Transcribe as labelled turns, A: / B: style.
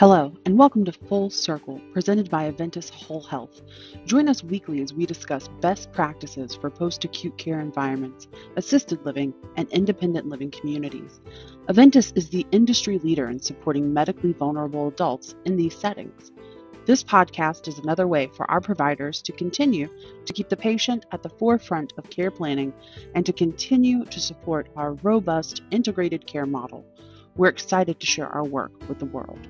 A: Hello, and welcome to Full Circle, presented by Eventus WholeHealth. Join us weekly as we discuss best practices for post acute care environments, assisted living, and independent living communities. Eventus is the industry leader in supporting medically vulnerable adults in these settings. This podcast is another way for our providers to continue to keep the patient at the forefront of care planning and to continue to support our robust integrated care model. We're excited to share our work with the world.